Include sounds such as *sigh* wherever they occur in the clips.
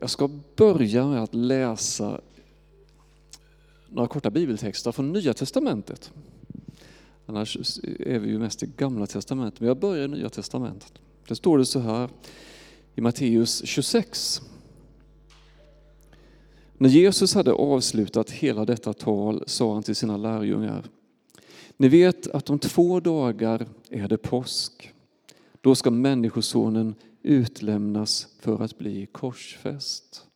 Jag ska börja med att läsa några korta bibeltexter från Nya Testamentet. Annars är vi ju mest i Gamla Testamentet, men jag börjar i Nya Testamentet. Det står det så här i Matteus 26. När Jesus hade avslutat hela detta tal sa han till sina lärjungar. Ni vet att om två dagar är det påsk. Då ska Människosonen utlämnas för att bli korsfäst.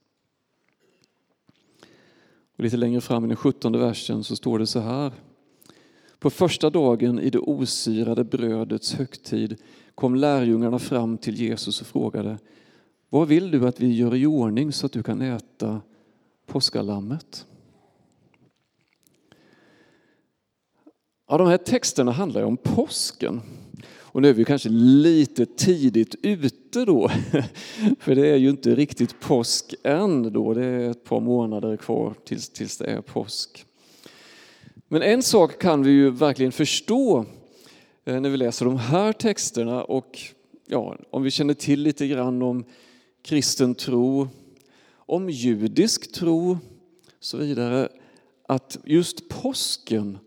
Och lite längre fram i den sjuttonde versen så står det så här. På första dagen i det osyrade brödets högtid kom lärjungarna fram till Jesus och frågade Vad vill du att vi gör i ordning så att du kan äta påskalammet? Ja, de här texterna handlar ju om påsken. Och nu är vi kanske lite tidigt ute då, *laughs* för det är ju inte riktigt påsk än då. Det är ett par månader kvar tills, tills det är påsk. Men en sak kan vi ju verkligen förstå eh, när vi läser de här texterna och ja, om vi känner till lite grann om kristen tro, om judisk tro och så vidare, att just påsken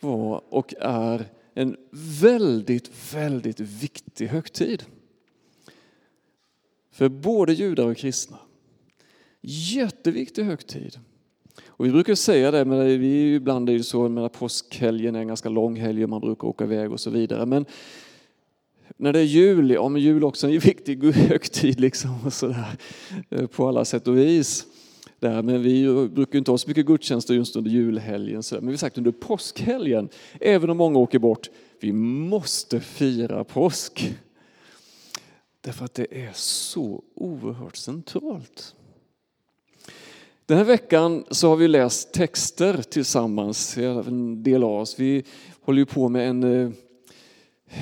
var och är en väldigt, väldigt viktig högtid. För både judar och kristna. Jätteviktig högtid. Och vi brukar säga det, men vi ibland är det så med påskhelgen är en ganska lång helg och man brukar åka iväg och så vidare. Men när det är jul, ja men jul också en *laughs* viktig högtid liksom och sådär eh, på alla sätt och vis. Där, men vi brukar inte ha så mycket gudstjänster just under julhelgen. Så där. Men vi har sagt under påskhelgen, även om många åker bort, vi måste fira påsk. Därför att det är så oerhört centralt. Den här veckan så har vi läst texter tillsammans, en del av oss. Vi håller ju på med en, eh,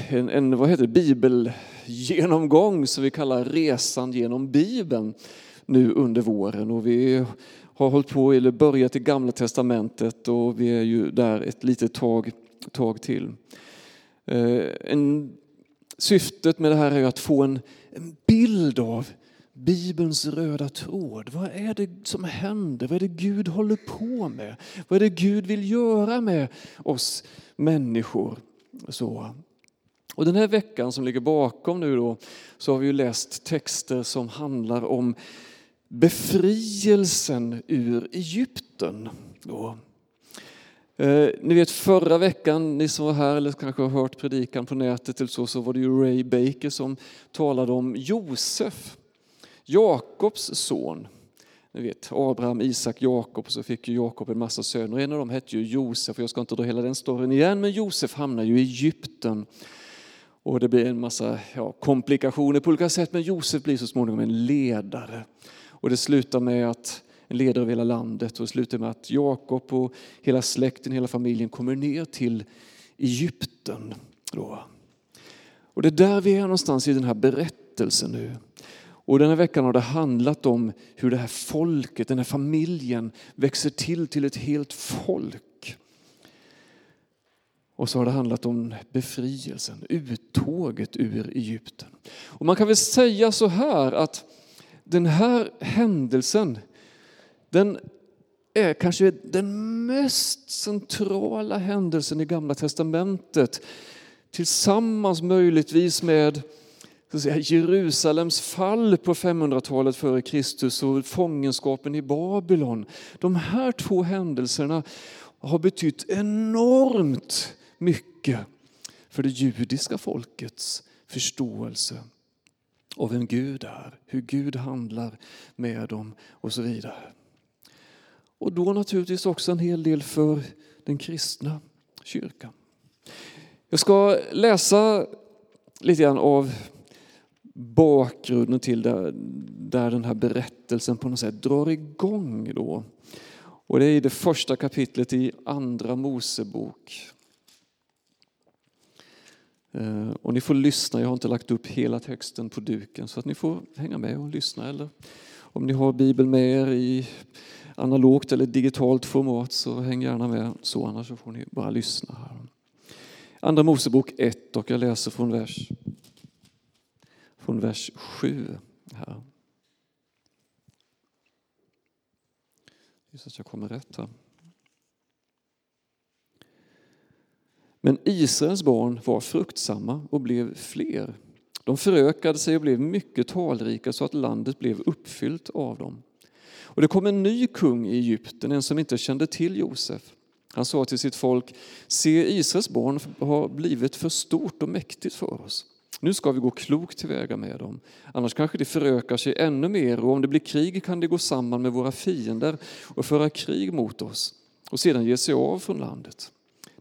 en, en vad heter det, bibelgenomgång som vi kallar Resan genom Bibeln nu under våren. Och vi har hållit på, eller börjat i Gamla Testamentet och vi är ju där ett litet tag, tag till. Eh, en, syftet med det här är att få en, en bild av Bibelns röda tråd. Vad är det som händer? Vad är det Gud håller på med? Vad är det Gud vill göra med oss människor? Så. Och den här veckan som ligger bakom nu då, så har vi läst texter som handlar om befrielsen ur Egypten. Då. Eh, ni vet förra veckan, ni som var här eller kanske har hört predikan på nätet eller så, så var det ju Ray Baker som talade om Josef, Jakobs son. Ni vet Abraham, Isak, Jakob och så fick ju Jakob en massa söner. En av dem hette ju Josef, och jag ska inte dra hela den storyn igen, men Josef hamnar ju i Egypten. Och det blir en massa ja, komplikationer på olika sätt, men Josef blir så småningom en ledare. Och det slutar med att en ledare över hela landet och det slutar med att Jakob och hela släkten, hela familjen kommer ner till Egypten. Då. Och det är där vi är någonstans i den här berättelsen nu. Och den här veckan har det handlat om hur det här folket, den här familjen växer till till ett helt folk. Och så har det handlat om befrielsen, uttåget ur Egypten. Och man kan väl säga så här att den här händelsen, den är kanske den mest centrala händelsen i Gamla Testamentet. Tillsammans möjligtvis med säga, Jerusalems fall på 500-talet före Kristus och fångenskapen i Babylon. De här två händelserna har betytt enormt mycket för det judiska folkets förståelse och vem Gud är, hur Gud handlar med dem och så vidare. Och då naturligtvis också en hel del för den kristna kyrkan. Jag ska läsa lite grann av bakgrunden till där, där den här berättelsen på något sätt drar igång. Då. Och det är i det första kapitlet i Andra Mosebok. Eh, och ni får lyssna, jag har inte lagt upp hela texten på duken så att ni får hänga med och lyssna. Eller om ni har Bibeln med er i analogt eller digitalt format så häng gärna med så, annars så får ni bara lyssna. här. Andra Mosebok 1 och jag läser från vers, från vers 7. Här. Just att jag kommer rätt här. Men Israels barn var fruktsamma och blev fler. De förökade sig och blev mycket talrika så att landet blev uppfyllt av dem. Och det kom en ny kung i Egypten, en som inte kände till Josef. Han sa till sitt folk, se Israels barn har blivit för stort och mäktigt för oss. Nu ska vi gå klokt tillväga med dem, annars kanske de förökar sig ännu mer och om det blir krig kan de gå samman med våra fiender och föra krig mot oss och sedan ge sig av från landet.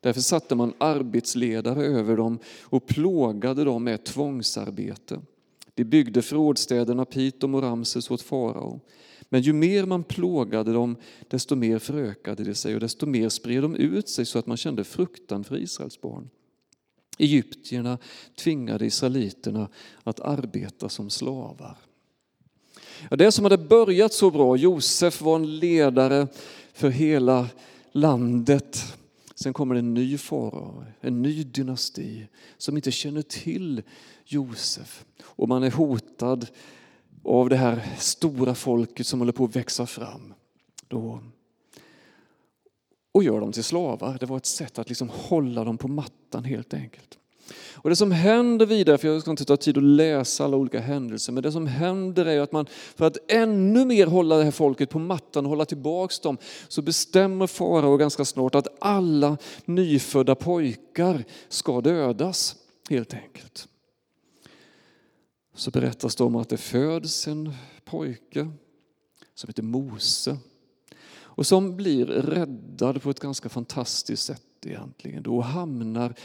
Därför satte man arbetsledare över dem och plågade dem med tvångsarbete. De byggde förrådsstäderna Pitom och Ramses åt farao. Men ju mer man plågade dem, desto mer förökade de sig och desto mer spred de ut sig så att man kände fruktan för Israels barn. Egyptierna tvingade israeliterna att arbeta som slavar. Ja, det som hade börjat så bra, Josef var en ledare för hela landet. Sen kommer en ny farao, en ny dynasti som inte känner till Josef. Och man är hotad av det här stora folket som håller på att växa fram. Då. Och gör dem till slavar. Det var ett sätt att liksom hålla dem på mattan helt enkelt. Och det som händer vidare, för jag ska inte ta tid att läsa alla olika händelser, men det som händer är att man för att ännu mer hålla det här folket på mattan och hålla tillbaks dem, så bestämmer farao ganska snart att alla nyfödda pojkar ska dödas helt enkelt. Så berättas det om att det föds en pojke som heter Mose och som blir räddad på ett ganska fantastiskt sätt egentligen. Då hamnar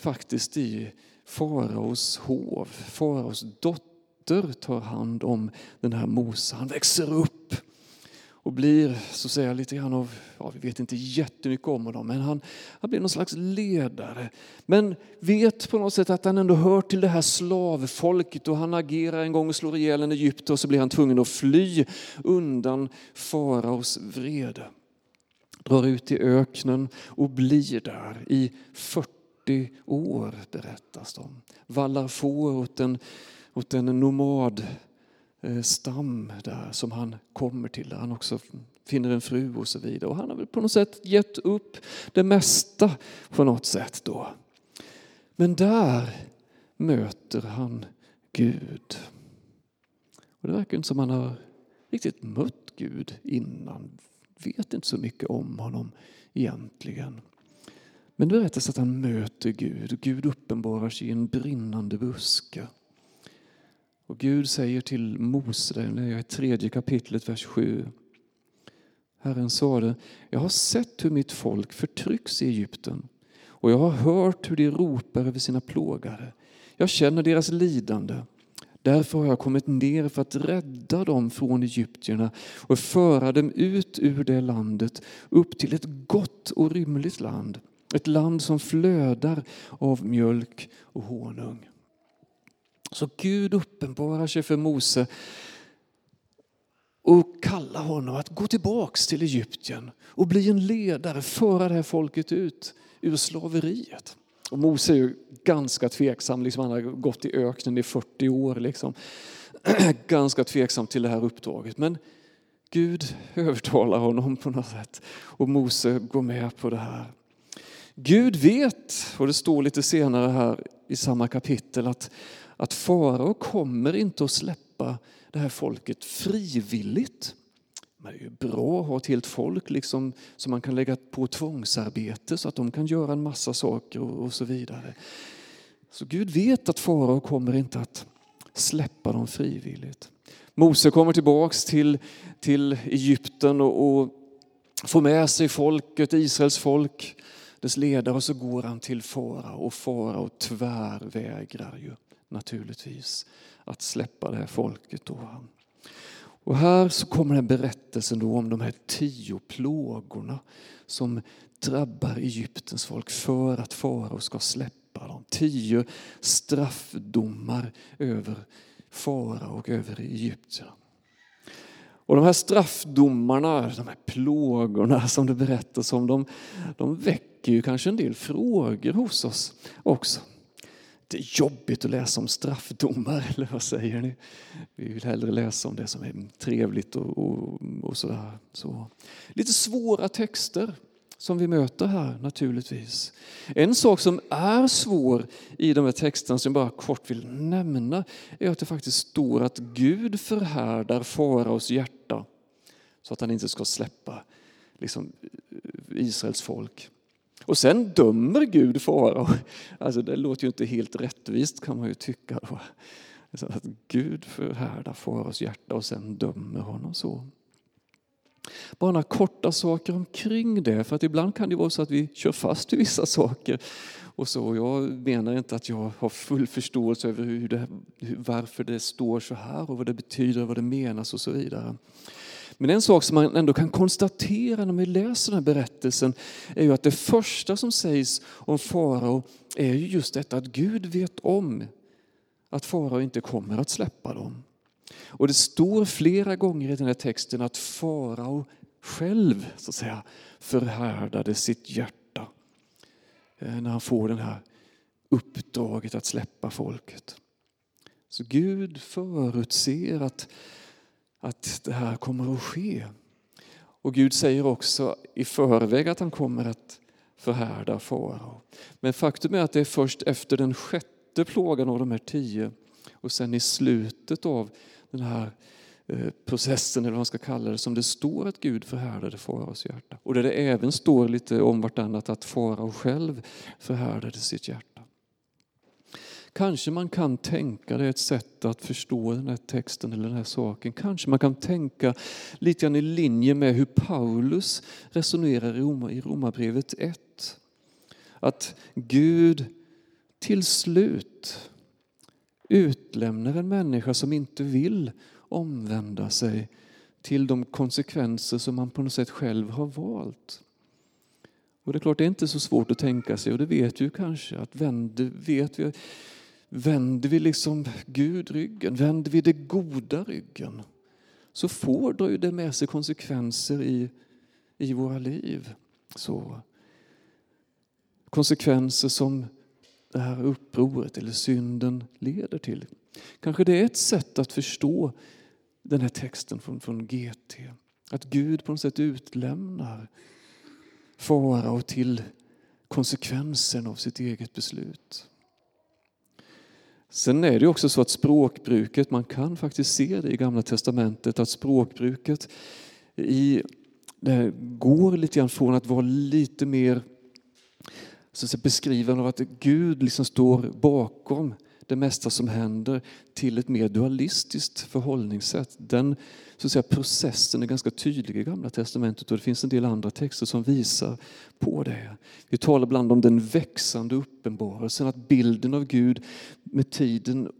faktiskt i faraos hov. Faraos dotter tar hand om den här Mose. Han växer upp och blir så att säga lite grann av, ja, vi vet inte jättemycket om honom, men han, han blir någon slags ledare. Men vet på något sätt att han ändå hör till det här slavfolket och han agerar en gång och slår ihjäl en Egypter och så blir han tvungen att fly undan faraos vrede. Drar ut i öknen och blir där i 40 40 år berättas det om. Vallar får åt en, åt en nomadstam eh, där som han kommer till, där han också finner en fru och så vidare. Och han har väl på något sätt gett upp det mesta på något sätt då. Men där möter han Gud. Och det verkar inte som han har riktigt mött Gud innan. Vet inte så mycket om honom egentligen. Men det berättas att han möter Gud och Gud uppenbarar sig i en brinnande buske. Och Gud säger till Mose, det är i tredje kapitlet, vers 7. Herren sade, jag har sett hur mitt folk förtrycks i Egypten och jag har hört hur de ropar över sina plågare. Jag känner deras lidande. Därför har jag kommit ner för att rädda dem från egyptierna och föra dem ut ur det landet upp till ett gott och rymligt land ett land som flödar av mjölk och honung. Så Gud uppenbarar sig för Mose och kallar honom att gå tillbaks till Egypten och bli en ledare, föra det här folket ut ur slaveriet. Och Mose är ju ganska tveksam, liksom han har gått i öknen i 40 år. Liksom. *clears throat* ganska tveksam till det här uppdraget. Men Gud övertalar honom på något sätt och Mose går med på det här. Gud vet, och det står lite senare här i samma kapitel, att, att farao kommer inte att släppa det här folket frivilligt. Men det är ju bra att ha ett helt folk liksom, som man kan lägga på tvångsarbete så att de kan göra en massa saker och, och så vidare. Så Gud vet att farao kommer inte att släppa dem frivilligt. Mose kommer tillbaks till, till Egypten och, och får med sig folket, Israels folk dess ledare och så går han till fara och fara och tvärvägrar ju naturligtvis att släppa det här folket. Då. Och här så kommer den berättelsen då om de här tio plågorna som drabbar Egyptens folk för att farao ska släppa dem. Tio straffdomar över farao och över Egypten. Och de här straffdomarna, de här plågorna som det berättas om, de, de väcker ju kanske en del frågor hos oss också. det är jobbigt att läsa om straffdomar, *laughs* eller vad säger ni? Vi vill hellre läsa om det som är trevligt och, och, och sådär. Så. Lite svåra texter som vi möter här naturligtvis. En sak som är svår i de här texterna som jag bara kort vill nämna är att det faktiskt står att Gud förhärdar faraos hjärta så att han inte ska släppa liksom, Israels folk. Och sen dömer Gud farao. Alltså det låter ju inte helt rättvist kan man ju tycka. Då. Att Gud förhärdar faraos hjärta och sen dömer honom så. Bara några korta saker omkring det, för att ibland kan det vara så att vi kör fast i vissa saker. Och så. Jag menar inte att jag har full förståelse över hur det, varför det står så här och vad det betyder, vad det menas och så vidare. Men en sak som man ändå kan konstatera när man läser den här berättelsen är ju att det första som sägs om farao är ju just detta att Gud vet om att farao inte kommer att släppa dem. Och det står flera gånger i den här texten att farao själv så att säga, förhärdade sitt hjärta eh, när han får det här uppdraget att släppa folket. Så Gud förutser att, att det här kommer att ske. Och Gud säger också i förväg att han kommer att förhärda farao. Men faktum är att det är först efter den sjätte plågan av de här tio och sen i slutet av den här eh, processen, eller vad man ska kalla det, som det står att Gud förhärdade faraos hjärta. Och där det även står lite om vartannat att farao själv förhärdade sitt hjärta. Kanske man kan tänka, det är ett sätt att förstå den här texten eller den här saken. Kanske man kan tänka lite grann i linje med hur Paulus resonerar i Romarbrevet 1. Att Gud till slut utlämnar en människa som inte vill omvända sig till de konsekvenser som man på något sätt själv har valt. Och det är klart, det är inte så svårt att tänka sig, och det vet du kanske, att vänder, vet vi, vänder vi liksom Gud ryggen, vänder vi det goda ryggen, så får det med sig konsekvenser i, i våra liv. Så. Konsekvenser som det här upproret eller synden leder till. Kanske det är ett sätt att förstå den här texten från, från GT. Att Gud på något sätt utlämnar farao till konsekvensen av sitt eget beslut. Sen är det också så att språkbruket, man kan faktiskt se det i Gamla Testamentet, att språkbruket i, det går lite grann från att vara lite mer så beskriver beskrivande av att Gud liksom står bakom det mesta som händer till ett mer dualistiskt förhållningssätt. Den så att säga, processen är ganska tydlig i Gamla Testamentet och det finns en del andra texter som visar på det. Vi talar ibland om den växande uppenbarelsen, att bilden av Gud med tiden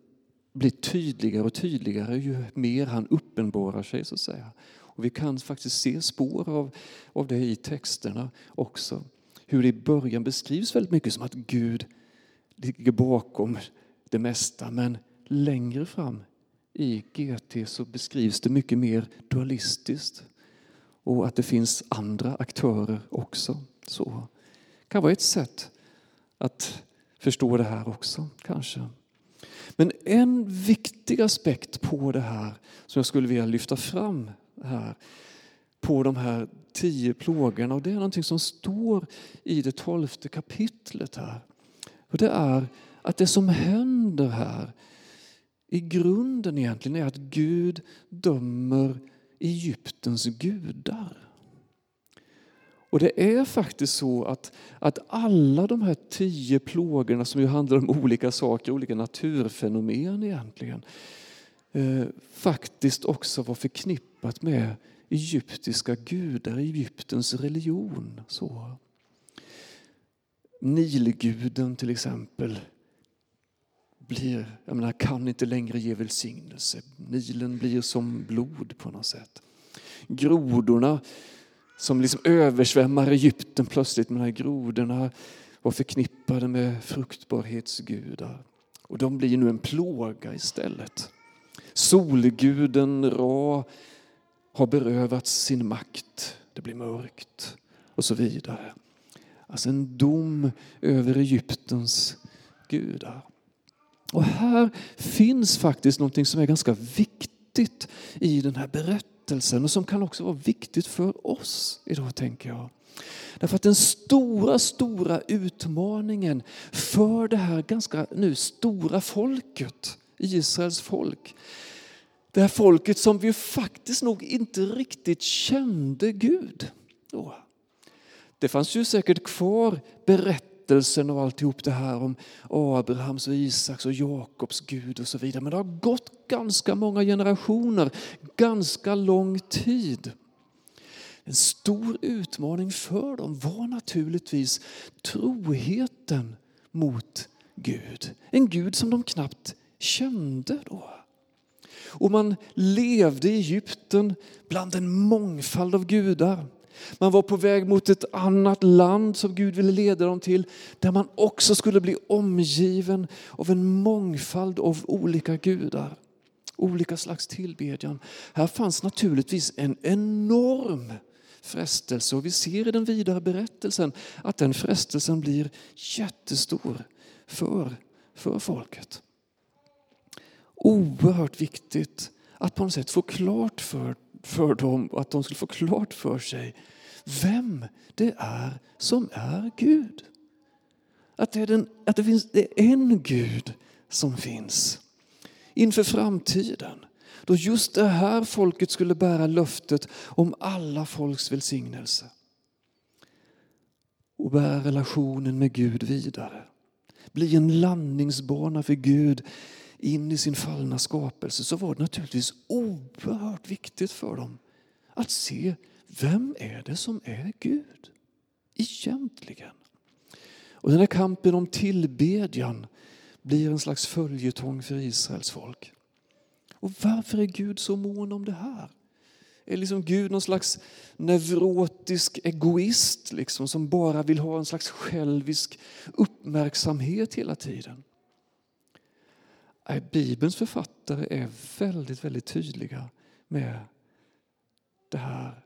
blir tydligare och tydligare ju mer han uppenbarar sig. så att säga. Och vi kan faktiskt se spår av, av det i texterna också hur det i början beskrivs väldigt mycket som att Gud ligger bakom det mesta. Men längre fram i GT så beskrivs det mycket mer dualistiskt. Och att det finns andra aktörer också. Så det kan vara ett sätt att förstå det här också, kanske. Men en viktig aspekt på det här som jag skulle vilja lyfta fram här på de här tio plågorna och det är någonting som står i det tolfte kapitlet här. Och det är att det som händer här i grunden egentligen är att Gud dömer Egyptens gudar. Och det är faktiskt så att, att alla de här tio plågorna som ju handlar om olika saker, olika naturfenomen egentligen, eh, faktiskt också var förknippat med egyptiska gudar, Egyptens religion. Så. Nilguden till exempel blir, jag menar, kan inte längre ge välsignelse. Nilen blir som blod på något sätt. Grodorna som liksom översvämmar Egypten plötsligt, de här grodorna var förknippade med fruktbarhetsgudar. Och de blir nu en plåga istället. Solguden Ra har berövats sin makt. Det blir mörkt och så vidare. Alltså en dom över Egyptens gudar. Och här finns faktiskt något som är ganska viktigt i den här berättelsen och som kan också vara viktigt för oss idag tänker jag. Därför att den stora, stora utmaningen för det här ganska nu stora folket, Israels folk, det här folket som vi faktiskt nog inte riktigt kände Gud. Det fanns ju säkert kvar berättelsen och alltihop det här om Abrahams och Isaks och Jakobs Gud och så vidare. Men det har gått ganska många generationer, ganska lång tid. En stor utmaning för dem var naturligtvis troheten mot Gud. En Gud som de knappt kände då. Och man levde i Egypten bland en mångfald av gudar. Man var på väg mot ett annat land som Gud ville leda dem till, där man också skulle bli omgiven av en mångfald av olika gudar. Olika slags tillbedjan. Här fanns naturligtvis en enorm frestelse och vi ser i den vidare berättelsen att den frestelsen blir jättestor för, för folket. Oerhört viktigt att på något sätt få klart för, för dem, att de skulle få klart för sig vem det är som är Gud. Att det, är den, att det finns det är en Gud som finns inför framtiden. Då just det här folket skulle bära löftet om alla folks välsignelse. Och bära relationen med Gud vidare. Bli en landningsbana för Gud in i sin fallna skapelse så var det naturligtvis oerhört viktigt för dem att se vem är det som är Gud egentligen. Och den här kampen om tillbedjan blir en slags följetong för Israels folk. Och varför är Gud så mån om det här? Är liksom Gud någon slags neurotisk egoist liksom, som bara vill ha en slags självisk uppmärksamhet hela tiden? Nej, Bibelns författare är väldigt, väldigt tydliga med det här.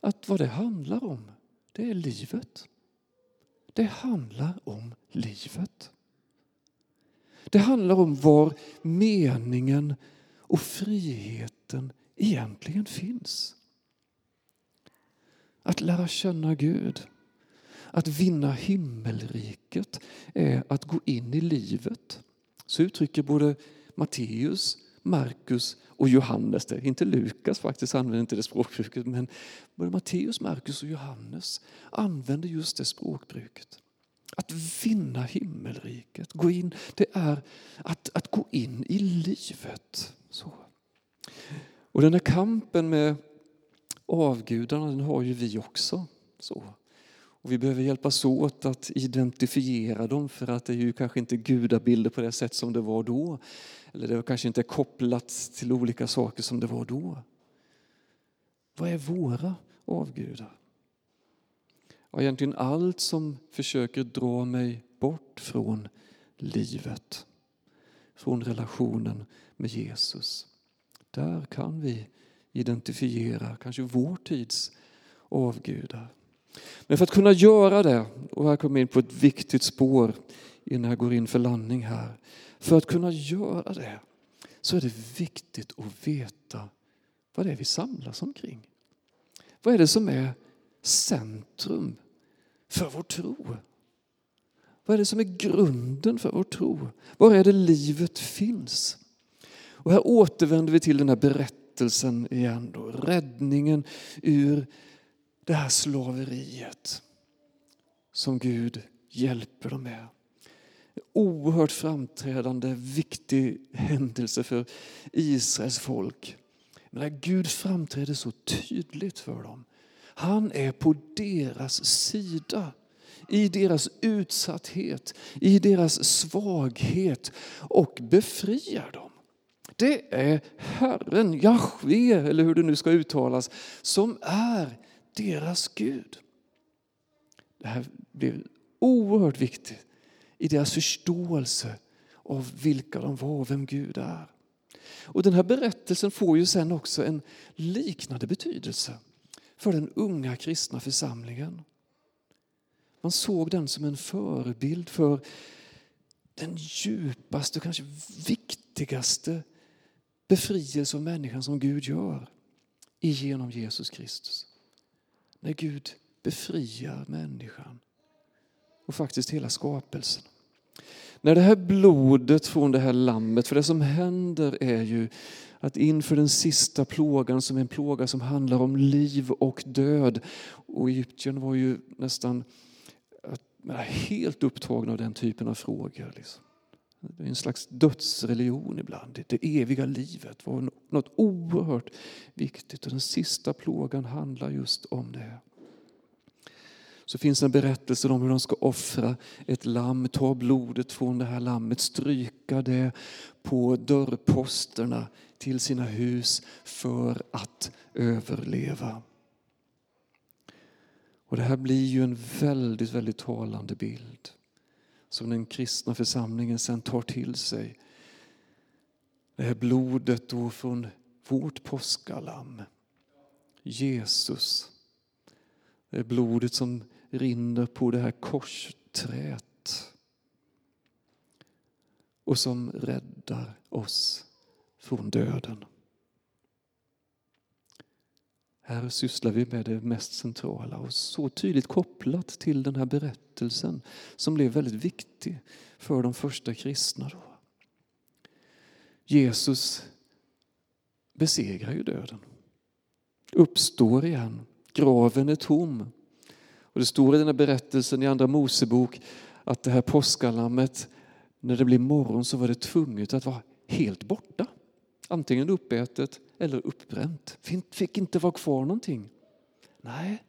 Att vad det handlar om, det är livet. Det handlar om livet. Det handlar om var meningen och friheten egentligen finns. Att lära känna Gud, att vinna himmelriket är att gå in i livet. Så uttrycker både Matteus, Markus och Johannes det. Inte Lukas faktiskt använder inte det språkbruket men både Matteus, Markus och Johannes använder just det språkbruket. Att vinna himmelriket, gå in, det är att, att gå in i livet. Så. Och den här kampen med avgudarna den har ju vi också. Så. Och vi behöver hjälpas åt att identifiera dem för att det är ju kanske inte gudabilder på det sätt som det var då. Eller det var kanske inte kopplat till olika saker som det var då. Vad är våra avgudar? Ja, egentligen allt som försöker dra mig bort från livet. Från relationen med Jesus. Där kan vi identifiera kanske vår tids avgudar. Men för att kunna göra det, och här kommer jag in på ett viktigt spår innan jag går in för landning här. För att kunna göra det så är det viktigt att veta vad det är vi samlas omkring. Vad är det som är centrum för vår tro? Vad är det som är grunden för vår tro? Var är det livet finns? Och här återvänder vi till den här berättelsen igen. Då. Räddningen ur det här slaveriet som Gud hjälper dem med. Oerhört framträdande, viktig händelse för Israels folk. Men Gud framträder så tydligt för dem. Han är på deras sida i deras utsatthet, i deras svaghet och befriar dem. Det är Herren, Jahve, eller hur det nu ska uttalas, som är deras Gud. Det här blev oerhört viktigt i deras förståelse av vilka de var och vem Gud är. Och Den här berättelsen får ju sen också en liknande betydelse för den unga kristna församlingen. Man såg den som en förebild för den djupaste och kanske viktigaste befrielse av människan som Gud gör genom Jesus Kristus. När Gud befriar människan och faktiskt hela skapelsen. När det här blodet från det här lammet, för det som händer är ju att inför den sista plågan som är en plåga som handlar om liv och död. Och Egypten var ju nästan helt upptagna av den typen av frågor. Liksom. Det är en slags dödsreligion ibland. Det eviga livet var något oerhört viktigt och den sista plågan handlar just om det så finns en berättelse om hur de ska offra ett lamm, ta blodet från det här lammet, stryka det på dörrposterna till sina hus för att överleva. Och det här blir ju en väldigt, väldigt talande bild som den kristna församlingen sen tar till sig. Det här blodet då från vårt påskalamm, Jesus. Det är blodet som rinner på det här korsträt och som räddar oss från döden. Här sysslar vi med det mest centrala och så tydligt kopplat till den här berättelsen som blev väldigt viktig för de första kristna. Då. Jesus besegrar ju döden, uppstår igen, graven är tom. Och det står i den här berättelsen i Andra Mosebok att det här påskalammet, när det blev morgon så var det tvunget att vara helt borta. Antingen uppätet eller uppbränt. Fick inte vara kvar någonting. Nej,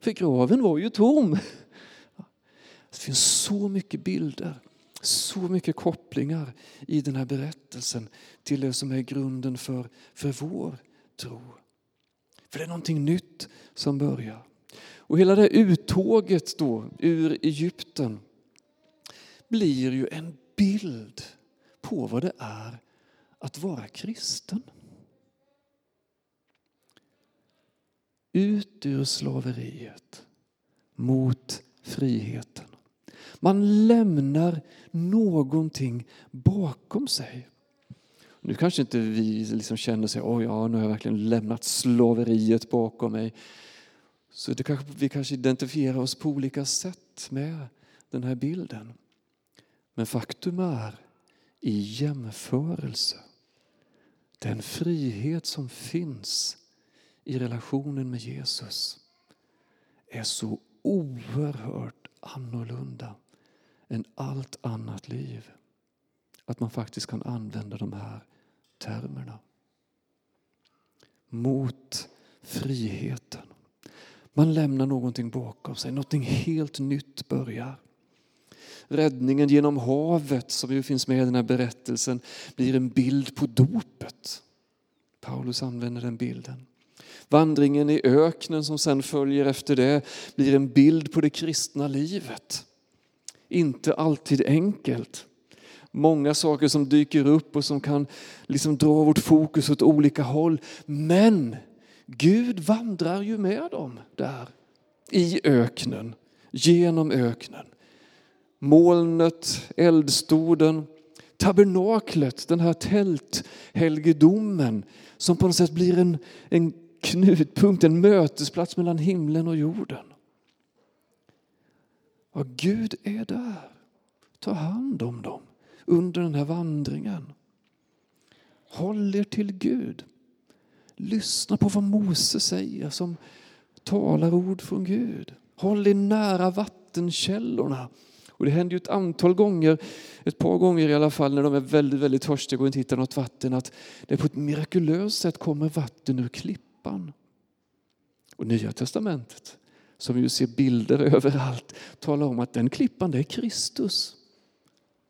för graven var ju tom. *laughs* Det finns så mycket bilder, så mycket kopplingar i den här berättelsen till det som är grunden för, för vår tro. För det är någonting nytt som börjar. Och hela det uttåget då ur Egypten blir ju en bild på vad det är att vara kristen. Ut ur slaveriet mot friheten. Man lämnar någonting bakom sig. Nu kanske inte vi liksom känner sig, oh ja, nu har jag verkligen lämnat slaveriet bakom mig. Så det kanske, vi kanske identifierar oss på olika sätt med den här bilden. Men faktum är, i jämförelse, den frihet som finns i relationen med Jesus är så oerhört annorlunda än allt annat liv. Att man faktiskt kan använda de här termerna. Mot friheten. Man lämnar någonting bakom sig, någonting helt nytt börjar. Räddningen genom havet, som ju finns med i den här berättelsen, blir en bild på dopet. Paulus använder den bilden. Vandringen i öknen som sen följer efter det blir en bild på det kristna livet. Inte alltid enkelt. Många saker som dyker upp och som kan liksom dra vårt fokus åt olika håll. Men Gud vandrar ju med dem där i öknen, genom öknen. Molnet, eldstoden, tabernaklet, den här tälthelgedomen som på något sätt blir en, en knutpunkt, en mötesplats mellan himlen och jorden. Och Gud är där. Ta hand om dem under den här vandringen. Håll er till Gud. Lyssna på vad Mose säger som talar ord från Gud. Håll er nära vattenkällorna. Och det händer ju ett antal gånger, ett par gånger i alla fall, när de är väldigt, väldigt törstiga och inte hittar något vatten, att det på ett mirakulöst sätt kommer vatten ur klipp lampan. Och Nya Testamentet, som ju ser bilder *laughs* överallt, talar om att den klippan, det är Kristus.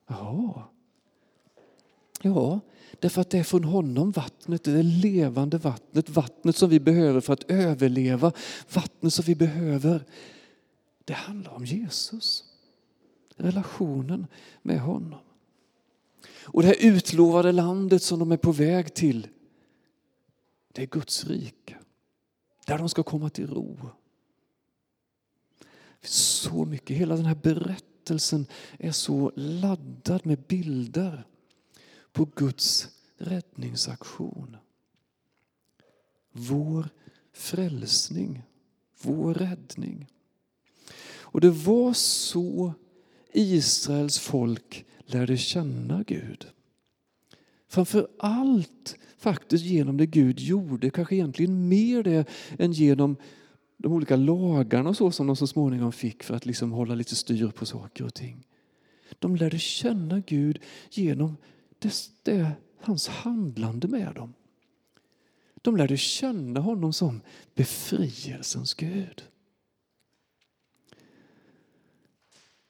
Jaha. ja Därför att det är från honom vattnet, det levande vattnet, vattnet som vi behöver för att överleva, vattnet som vi behöver. Det handlar om Jesus, relationen med honom. Och det här utlovade landet som de är på väg till, det är Guds rike. Där de ska komma till ro. Så mycket, hela den här berättelsen är så laddad med bilder på Guds räddningsaktion. Vår frälsning, vår räddning. Och det var så Israels folk lärde känna Gud. Framför allt faktiskt genom det Gud gjorde, kanske egentligen mer det än genom de olika lagarna och så som de så småningom fick för att liksom hålla lite styr på saker och ting. De lärde känna Gud genom det, det, hans handlande med dem. De lärde känna honom som befrielsens Gud.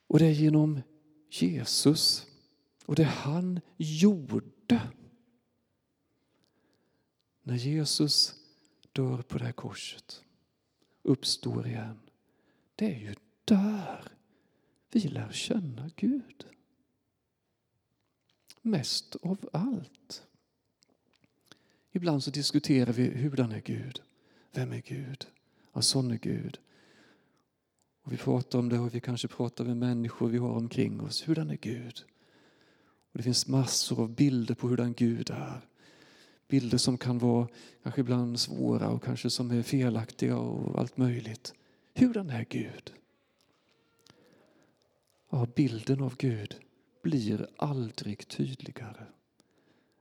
Och det är genom Jesus och det han gjorde. När Jesus dör på det här korset, uppstår igen. Det är ju där vi lär känna Gud. Mest av allt. Ibland så diskuterar vi hurdan är Gud? Vem är Gud? Ja, sån är Gud. Och vi pratar om det och vi kanske pratar med människor vi har omkring oss. Hurdan är Gud? Och det finns massor av bilder på hurdan Gud är. Bilder som kan vara kanske ibland svåra och kanske som är felaktiga och allt möjligt. Hurdan är Gud? Ja, bilden av Gud blir aldrig tydligare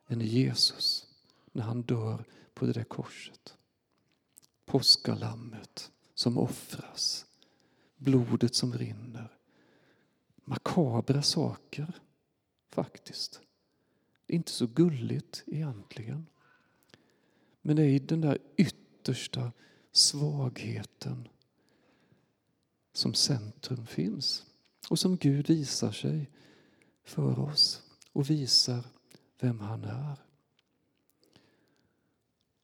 än i Jesus när han dör på det där korset. Påskalammet som offras, blodet som rinner. Makabra saker faktiskt. Det är inte så gulligt egentligen. Men det är i den där yttersta svagheten som centrum finns och som Gud visar sig för oss och visar vem han är.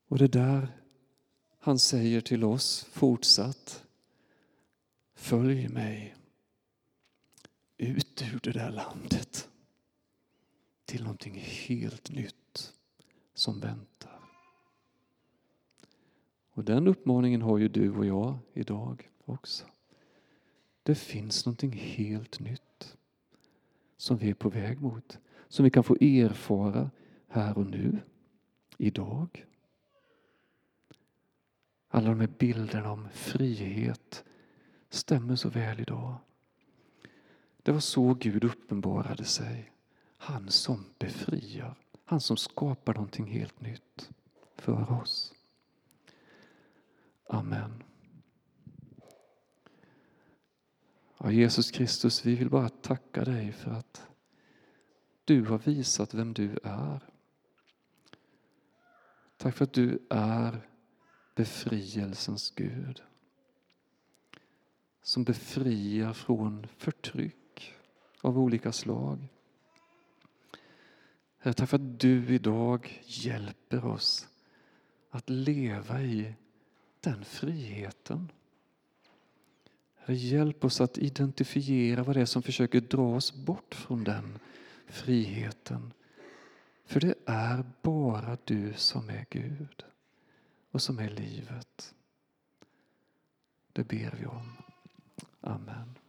Och det där han säger till oss fortsatt. Följ mig ut ur det där landet till någonting helt nytt som väntar. Och den uppmaningen har ju du och jag idag också. Det finns någonting helt nytt som vi är på väg mot. Som vi kan få erfara här och nu, idag. Alla de här bilderna om frihet stämmer så väl idag. Det var så Gud uppenbarade sig. Han som befriar, han som skapar någonting helt nytt för oss. Amen. Ja, Jesus Kristus, vi vill bara tacka dig för att du har visat vem du är. Tack för att du är befrielsens Gud. Som befriar från förtryck av olika slag. Herre, tack för att du idag hjälper oss att leva i den friheten. Herre, hjälp oss att identifiera vad det är som försöker dra oss bort från den friheten. För det är bara du som är Gud och som är livet. Det ber vi om. Amen.